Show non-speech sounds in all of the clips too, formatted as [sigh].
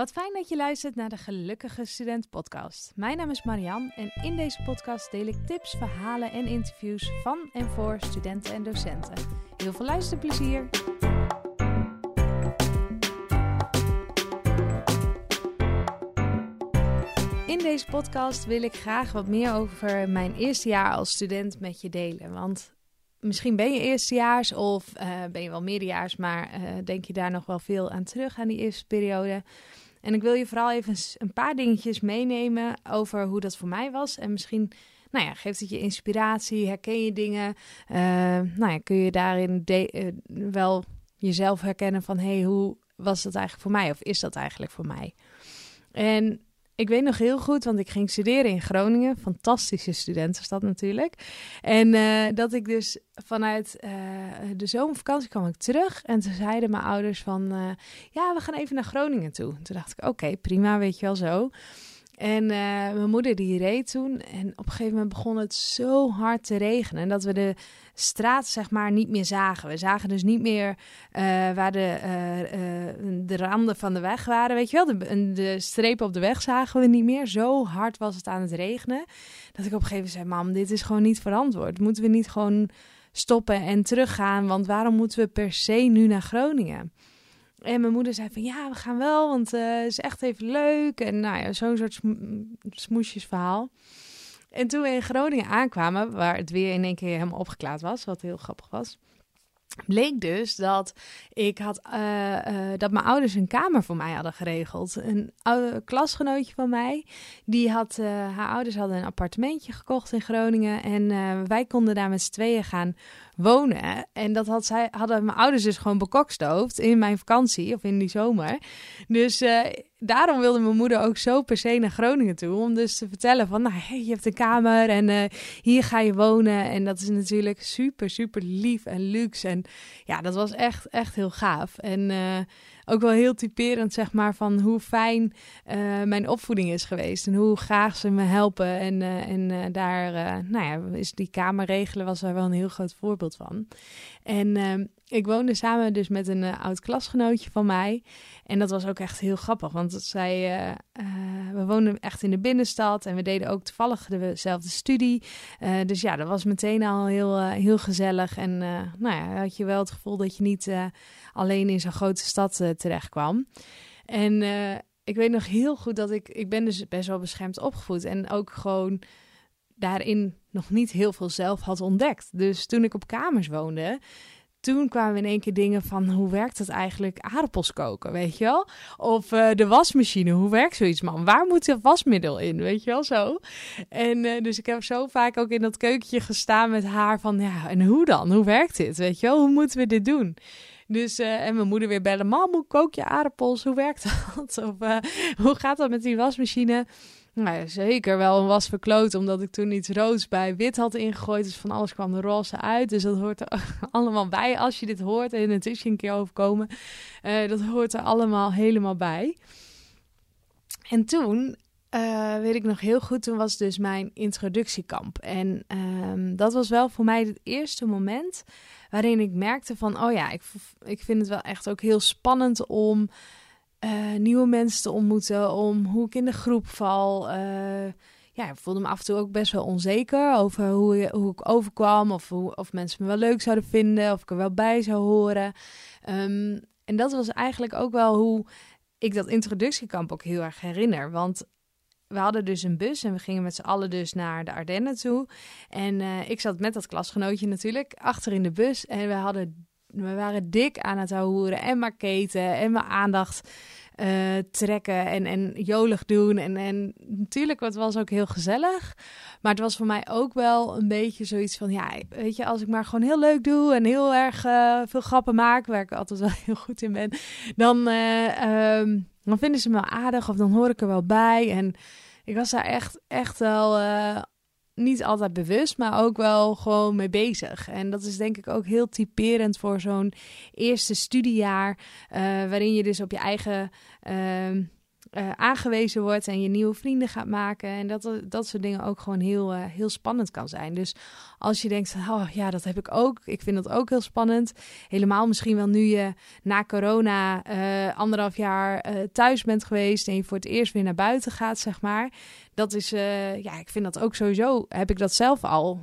Wat fijn dat je luistert naar de Gelukkige Student Podcast. Mijn naam is Marian en in deze podcast deel ik tips, verhalen en interviews van en voor studenten en docenten. Heel veel luisterplezier! In deze podcast wil ik graag wat meer over mijn eerste jaar als student met je delen. Want misschien ben je eerstejaars of uh, ben je wel meerderjaars, maar uh, denk je daar nog wel veel aan terug aan die eerste periode. En ik wil je vooral even een paar dingetjes meenemen over hoe dat voor mij was. En misschien nou ja, geeft het je inspiratie, herken je dingen. Uh, nou ja, kun je daarin wel jezelf herkennen van... hé, hey, hoe was dat eigenlijk voor mij? Of is dat eigenlijk voor mij? En ik weet nog heel goed, want ik ging studeren in Groningen. Fantastische studentenstad natuurlijk. En uh, dat ik dus vanuit uh, de zomervakantie kwam ik terug. En toen zeiden mijn ouders van, uh, ja, we gaan even naar Groningen toe. Toen dacht ik, oké, prima, weet je wel zo. En uh, mijn moeder die reed toen. En op een gegeven moment begon het zo hard te regenen. Dat we de straat zeg maar niet meer zagen. We zagen dus niet meer uh, waar de, uh, de randen van de weg waren. Weet je wel, de, de strepen op de weg zagen we niet meer. Zo hard was het aan het regenen. Dat ik op een gegeven moment zei, mam, dit is gewoon niet verantwoord. Moeten we niet gewoon stoppen en teruggaan? Want waarom moeten we per se nu naar Groningen? En mijn moeder zei van ja, we gaan wel, want uh, is echt even leuk. En nou ja, zo'n soort sm smoesjesverhaal. En toen we in Groningen aankwamen, waar het weer in één keer helemaal opgeklaard was, wat heel grappig was, bleek dus dat ik had uh, uh, dat mijn ouders een kamer voor mij hadden geregeld. Een oude klasgenootje van mij, die had haar ouders hadden een appartementje gekocht in Groningen en wij konden daar met z'n tweeën gaan wonen. En dat had zij, hadden mijn ouders dus gewoon bekokstoofd in mijn vakantie of in die zomer. Dus uh, daarom wilde mijn moeder ook zo per se naar Groningen toe. Om dus te vertellen van, nou, hey, je hebt een kamer en uh, hier ga je wonen. En dat is natuurlijk super, super lief en luxe. En ja, dat was echt, echt heel gaaf. En uh, ook wel heel typerend, zeg maar, van hoe fijn uh, mijn opvoeding is geweest. En hoe graag ze me helpen. En, uh, en uh, daar, nou ja, is die kamerregelen was daar wel een heel groot voorbeeld van. En ehm, ik woonde samen dus met een oud klasgenootje van mij. En dat was ook echt heel grappig, want zij, we woonden echt in de binnenstad en we deden ook toevallig dezelfde studie. dus ja, dat was meteen al heel, heel gezellig. En nou ja, had je wel het gevoel dat je niet alleen in zo'n grote stad terecht kwam. En ik weet nog heel goed dat ik, ik ben dus best wel beschermd opgevoed en ook gewoon daarin nog niet heel veel zelf had ontdekt. Dus toen ik op kamers woonde, toen kwamen in één keer dingen van hoe werkt het eigenlijk aardappels koken, weet je wel? Of uh, de wasmachine, hoe werkt zoiets man? Waar moet het wasmiddel in, weet je wel zo? En uh, dus ik heb zo vaak ook in dat keukentje gestaan met haar van ja, en hoe dan? Hoe werkt dit, weet je wel? Hoe moeten we dit doen? Dus, uh, en mijn moeder weer bellen. Mam, hoe kook je aardappels? Hoe werkt [laughs] dat? Of hoe gaat dat met die wasmachine? Nou ja, zeker wel een was verkloot, omdat ik toen iets roods bij wit had ingegooid. Dus van alles kwam de roze uit. Dus dat hoort er [laughs] allemaal bij. Als je dit hoort en het is je een keer overkomen, uh, dat hoort er allemaal helemaal bij. En toen uh, weet ik nog heel goed, toen was dus mijn introductiekamp. En um, dat was wel voor mij het eerste moment waarin ik merkte van, oh ja, ik, ik vind het wel echt ook heel spannend om uh, nieuwe mensen te ontmoeten, om hoe ik in de groep val. Uh, ja, ik voelde me af en toe ook best wel onzeker over hoe, hoe ik overkwam, of hoe, of mensen me wel leuk zouden vinden, of ik er wel bij zou horen. Um, en dat was eigenlijk ook wel hoe ik dat introductiekamp ook heel erg herinner. Want we hadden dus een bus en we gingen met z'n allen dus naar de Ardennen toe. En uh, ik zat met dat klasgenootje natuurlijk achter in de bus. En we, hadden, we waren dik aan het houden en maar keten en mijn aandacht uh, trekken en, en jolig doen. En, en natuurlijk, het was ook heel gezellig. Maar het was voor mij ook wel een beetje zoiets van... ja, weet je, als ik maar gewoon heel leuk doe... en heel erg uh, veel grappen maak... waar ik altijd wel [laughs] heel goed in ben... dan, uh, um, dan vinden ze me aardig of dan hoor ik er wel bij. En ik was daar echt, echt wel... Niet altijd bewust, maar ook wel gewoon mee bezig. En dat is denk ik ook heel typerend voor zo'n eerste studiejaar, uh, waarin je dus op je eigen uh, uh, aangewezen wordt en je nieuwe vrienden gaat maken. En dat dat soort dingen ook gewoon heel, uh, heel spannend kan zijn. Dus als je denkt, oh ja, dat heb ik ook. Ik vind dat ook heel spannend. Helemaal misschien wel nu je na corona uh, anderhalf jaar thuis bent geweest en je voor het eerst weer naar buiten gaat, zeg maar. Dat is, ja, ik vind dat ook sowieso, heb ik dat zelf al.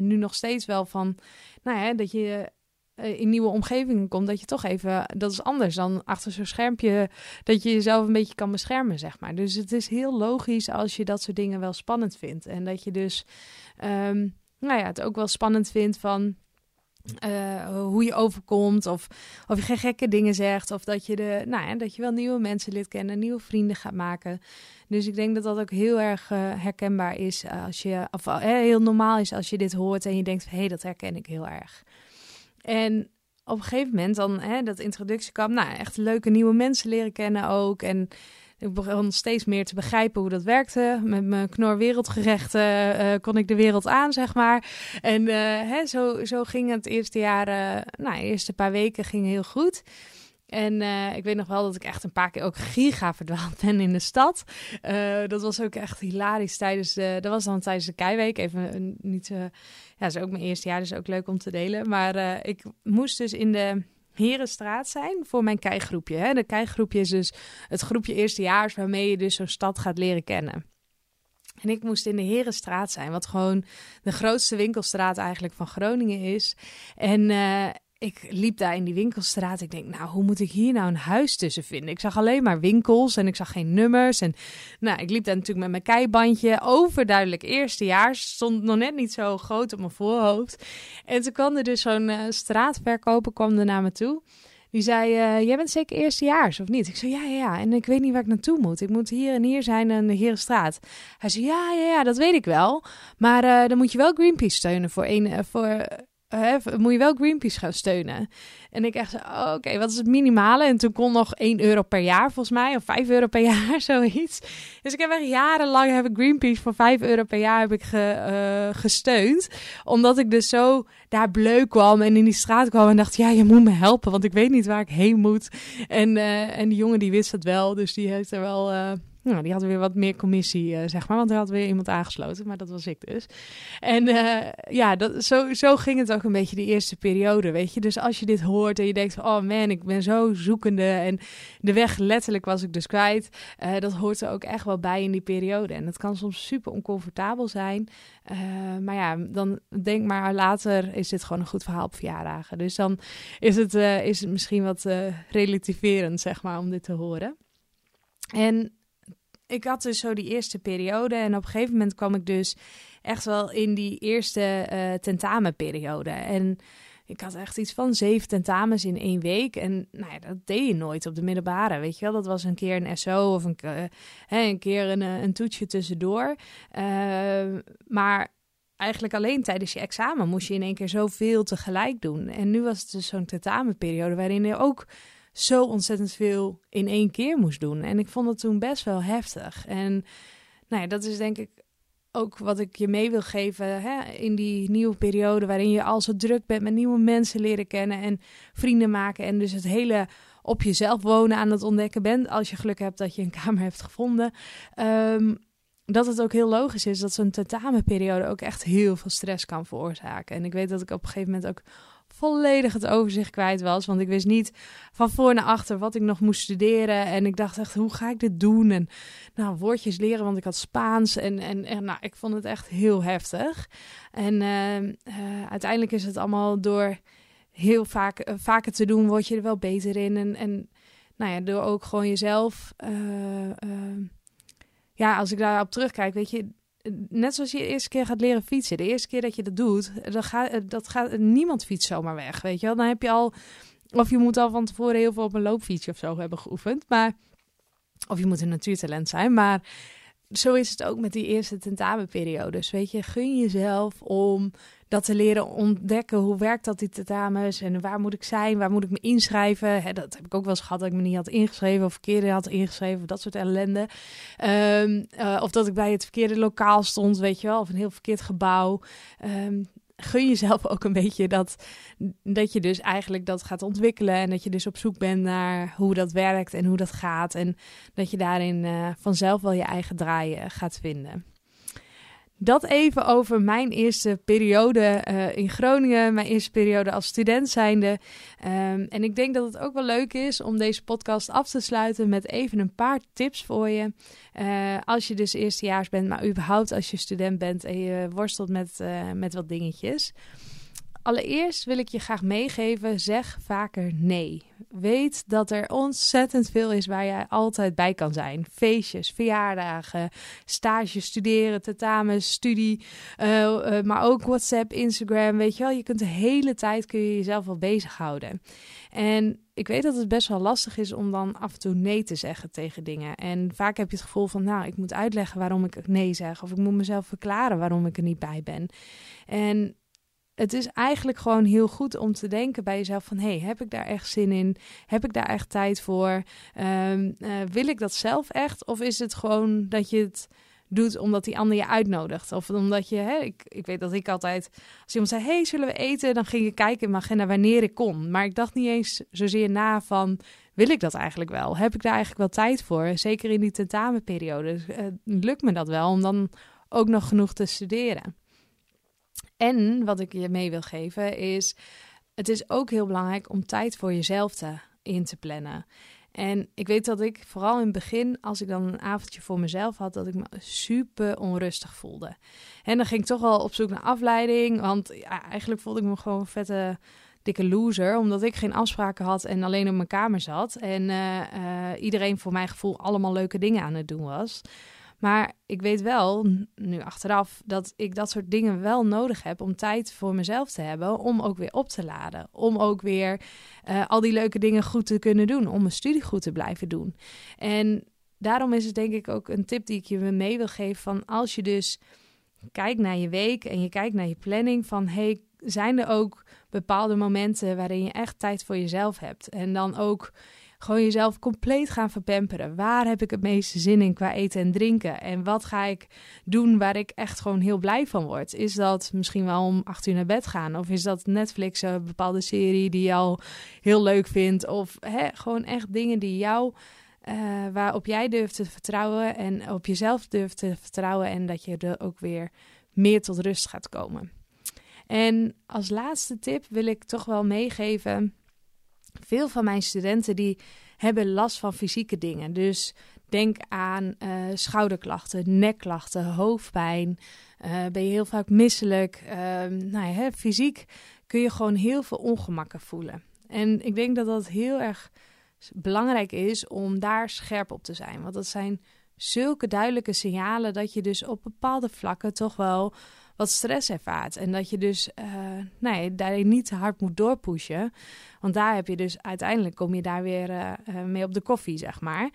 nu nog steeds wel van, nou ja, dat je eh, in nieuwe omgevingen komt, dat je toch even, dat is anders dan achter zo'n schermpje, dat je jezelf een beetje kan beschermen, zeg maar. Dus het is heel logisch als je dat soort dingen wel spannend vindt. En dat je dus, um, nou ja, het ook wel spannend vindt van, uh, hoe je overkomt, of, of je geen gekke dingen zegt, of dat je, de, nou ja, dat je wel nieuwe mensen lid kennen, nieuwe vrienden gaat maken. Dus ik denk dat dat ook heel erg uh, herkenbaar is als je, of heel normaal is als je dit hoort en je denkt, hé, hey, dat herken ik heel erg. En op een gegeven moment dan, hè, dat introductiekamp, nou, echt leuke nieuwe mensen leren kennen ook. En ik begon steeds meer te begrijpen hoe dat werkte. Met mijn knor wereldgerechten uh, kon ik de wereld aan, zeg maar. En uh, hè, zo, zo ging het eerste jaar, uh, nou, de eerste paar weken ging heel goed. En uh, ik weet nog wel dat ik echt een paar keer ook giga verdwaald ben in de stad. Uh, dat was ook echt hilarisch tijdens de... Dat was dan tijdens de Keiweek. Even niet... Uh, ja, dat is ook mijn eerste jaar, dus ook leuk om te delen. Maar ik moest dus in de Herenstraat zijn voor mijn keigroepje. De keigroepje is dus het groepje eerstejaars waarmee je dus zo'n stad gaat leren kennen. En ik moest in de Herenstraat zijn, wat gewoon de grootste winkelstraat eigenlijk van Groningen is. En ik liep daar in die winkelstraat. Ik denk, nou, hoe moet ik hier nou een huis tussen vinden? Ik zag alleen maar winkels en ik zag geen nummers. En nou, ik liep daar natuurlijk met mijn keibandje. Overduidelijk eerstejaars. Stond nog net niet zo groot op mijn voorhoofd. En toen kwam er dus zo'n uh, straatverkoper kwam er naar me toe. Die zei, uh, jij bent zeker eerstejaars of niet? Ik zei, ja, ja, ja. En ik weet niet waar ik naartoe moet. Ik moet hier en hier zijn in de Herenstraat. Hij zei, ja, ja, ja, dat weet ik wel. Maar uh, dan moet je wel Greenpeace steunen voor, een, voor uh, moet je wel Greenpeace gaan steunen. En ik echt zo, oh, oké, wat is het minimale? En toen kon nog 1 euro per jaar volgens mij, of 5 euro per [laughs] jaar, zoiets. Dus ik heb echt jarenlang heb ik Greenpeace voor 5 euro per jaar heb ik ge, uh, gesteund. Omdat ik dus zo daar bleuk kwam en in die straat kwam en dacht, ja, je moet me helpen, want ik weet niet waar ik heen moet. En, uh, en die jongen die wist het wel, dus die heeft er wel nou, die hadden weer wat meer commissie, uh, zeg maar. Want er had weer iemand aangesloten, maar dat was ik dus. En uh, ja, dat, zo, zo ging het ook een beetje die eerste periode, weet je. Dus als je dit hoort en je denkt, oh man, ik ben zo zoekende. En de weg letterlijk was ik dus kwijt. Uh, dat hoort er ook echt wel bij in die periode. En dat kan soms super oncomfortabel zijn. maar ja, dan denk maar later is dit gewoon een goed verhaal op verjaardagen. Dus dan is het, is het misschien wat relativerend, zeg maar, om dit te horen. En ik had dus zo die eerste periode en op een gegeven moment kwam ik dus echt wel in die eerste uh, tentamenperiode. En ik had echt iets van zeven tentamens in één week. En nou ja, dat deed je nooit op de middelbare, weet je wel. Dat was een keer een SO of een, uh, een keer een, een toetsje tussendoor. Uh, maar eigenlijk alleen tijdens je examen moest je in één keer zoveel tegelijk doen. En nu was het dus zo'n tentamenperiode waarin je ook zo ontzettend veel in één keer moest doen. En ik vond het toen best wel heftig. En nou ja, dat is denk ik ook wat ik je mee wil geven hè, in die nieuwe periode waarin je al zo druk bent met nieuwe mensen leren kennen en vrienden maken en dus het hele op jezelf wonen aan het ontdekken bent als je geluk hebt dat je een kamer hebt gevonden. Um, dat het ook heel logisch is dat zo'n tentamenperiode ook echt heel veel stress kan veroorzaken. En ik weet dat ik op een gegeven moment ook volledig het overzicht kwijt was. Want ik wist niet van voor naar achter wat ik nog moest studeren. En ik dacht echt, hoe ga ik dit doen? En nou, woordjes leren, want ik had Spaans. En, en, en nou, ik vond het echt heel heftig. En uh, uh, uiteindelijk is het allemaal door heel vaak, uh, vaker te doen, word je er wel beter in. En, en nou ja, door ook gewoon jezelf... ja, als ik daarop terugkijk, weet je, net zoals je de eerste keer gaat leren fietsen. De eerste keer dat je dat doet, dan gaat, dat gaat, niemand fietst zomaar weg, weet je wel. Dan heb je al, of je moet al van tevoren heel veel op een loopfietsje of zo hebben geoefend. Maar, of je moet een natuurtalent zijn, maar zo is het ook met die eerste tentamenperiodes. Weet je, gun jezelf om dat te leren ontdekken. Hoe werkt dat, die tentamens? En waar moet ik zijn? Waar moet ik me inschrijven? dat heb ik ook wel eens gehad dat ik me niet had ingeschreven of verkeerde had ingeschreven. Dat soort ellende. Um, uh, of dat ik bij het verkeerde lokaal stond, weet je wel. Of een heel verkeerd gebouw. Um, gun jezelf ook een beetje dat, dat je dus eigenlijk dat gaat ontwikkelen. En dat je dus op zoek bent naar hoe dat werkt en hoe dat gaat. En dat je daarin uh, vanzelf wel je eigen draaien gaat vinden. Dat even over mijn eerste periode uh, in Groningen, mijn eerste periode als student zijnde. Um, en ik denk dat het ook wel leuk is om deze podcast af te sluiten met even een paar tips voor je. Uh, als je dus eerstejaars bent, maar überhaupt als je student bent en je worstelt met, uh, met wat dingetjes. Allereerst wil ik je graag meegeven: zeg vaker nee. Weet dat er ontzettend veel is waar jij altijd bij kan zijn. Feestjes, verjaardagen, stage, studeren, tentamens, studie, uh, uh, maar ook WhatsApp, Instagram. Weet je wel, je kunt de hele tijd kun je jezelf wel bezighouden. En ik weet dat het best wel lastig is om dan af en toe nee te zeggen tegen dingen. En vaak heb je het gevoel van, nou, ik moet uitleggen waarom ik nee zeg. Of ik moet mezelf verklaren waarom ik er niet bij ben. En het is eigenlijk gewoon heel goed om te denken bij jezelf van... hey, heb ik daar echt zin in? Heb ik daar echt tijd voor? Um, uh, wil ik dat zelf echt? Of is het gewoon dat je het doet omdat die ander je uitnodigt? Of omdat je... Hè, ik, ik weet dat ik altijd... Als iemand zei, hey, zullen we eten? Dan ging ik kijken in mijn agenda wanneer ik kon. Maar ik dacht niet eens zozeer na van... Wil ik dat eigenlijk wel? Heb ik daar eigenlijk wel tijd voor? Zeker in die tentamenperiode. Uh, lukt me dat wel om dan ook nog genoeg te studeren? En wat ik je mee wil geven is: het is ook heel belangrijk om tijd voor jezelf te, in te plannen. En ik weet dat ik vooral in het begin, als ik dan een avondje voor mezelf had, dat ik me super onrustig voelde. En dan ging ik toch wel op zoek naar afleiding, want ja, eigenlijk voelde ik me gewoon een vette dikke loser, omdat ik geen afspraken had en alleen op mijn kamer zat. En uh, uh, iedereen voor mijn gevoel allemaal leuke dingen aan het doen was. Maar ik weet wel, nu achteraf, dat ik dat soort dingen wel nodig heb om tijd voor mezelf te hebben. Om ook weer op te laden. Om ook weer uh, al die leuke dingen goed te kunnen doen. Om mijn studie goed te blijven doen. En daarom is het denk ik ook een tip die ik je mee wil geven. Van als je dus kijkt naar je week en je kijkt naar je planning. Van hey, zijn er ook bepaalde momenten waarin je echt tijd voor jezelf hebt. En dan ook gewoon jezelf compleet gaan verpamperen. Waar heb ik het meeste zin in qua eten en drinken? En wat ga ik doen waar ik echt gewoon heel blij van word? Is dat misschien wel om acht uur naar bed gaan? Of is dat Netflix een bepaalde serie die jou heel leuk vindt? Of hè, gewoon echt dingen die jou... Uh, waarop jij durft te vertrouwen en op jezelf durft te vertrouwen en dat je er ook weer meer tot rust gaat komen. En als laatste tip wil ik toch wel meegeven veel van mijn studenten die hebben last van fysieke dingen. Dus denk aan uh, schouderklachten, nekklachten, hoofdpijn. Uh, ben je heel vaak misselijk. Uh, nou ja, fysiek kun je gewoon heel veel ongemakken voelen. En ik denk dat dat heel erg belangrijk is om daar scherp op te zijn. Want dat zijn zulke duidelijke signalen dat je dus op bepaalde vlakken toch wel wat stress ervaart. En dat je dus uh, nee, daarin niet te hard moet doorpushen. Want daar heb je dus uiteindelijk kom je daar weer uh, mee op de koffie, zeg maar.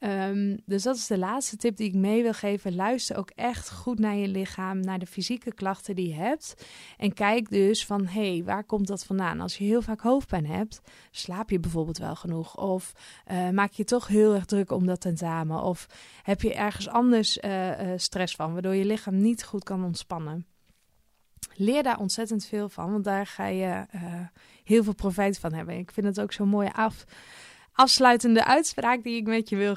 Um, dus dat is de laatste tip die ik mee wil geven. Luister ook echt goed naar je lichaam, naar de fysieke klachten die je hebt. En kijk dus van, hé, hey, waar komt dat vandaan? Als je heel vaak hoofdpijn hebt, slaap je bijvoorbeeld wel genoeg? Of uh, maak je toch heel erg druk om dat tentamen? Of heb je ergens anders stress van, waardoor je lichaam niet goed kan ontspannen? Leer daar ontzettend veel van, want daar ga je heel veel profijt van hebben. Ik vind het ook zo'n mooie af, afsluitende uitspraak die ik met je wil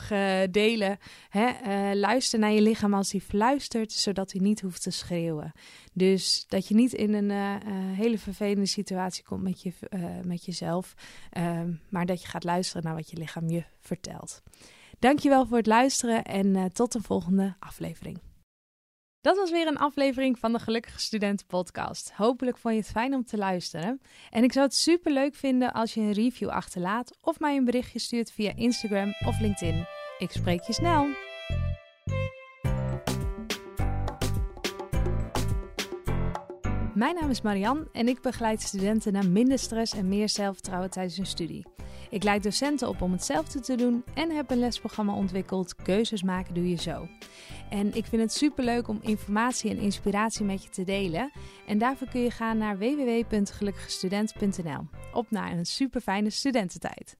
delen. Hè? Uh, luister naar je lichaam als hij fluistert, zodat hij niet hoeft te schreeuwen. Dus dat je niet in een hele vervelende situatie komt met, je, met jezelf, ehm, maar dat je gaat luisteren naar wat je lichaam je vertelt. Dankjewel voor het luisteren en tot de volgende aflevering. Dat was weer een aflevering van de Gelukkige Studenten Podcast. Hopelijk vond je het fijn om te luisteren. En ik zou het super leuk vinden als je een review achterlaat of mij een berichtje stuurt via Instagram of LinkedIn. Ik spreek je snel. Mijn naam is Marian en ik begeleid studenten naar minder stress en meer zelfvertrouwen tijdens hun studie. Ik leid docenten op om hetzelfde te doen en heb een lesprogramma ontwikkeld Keuzes maken doe je zo. En ik vind het superleuk om informatie en inspiratie met je te delen. En daarvoor kun je gaan naar www.gelukkigestudent.nl. Op naar een super fijne studententijd.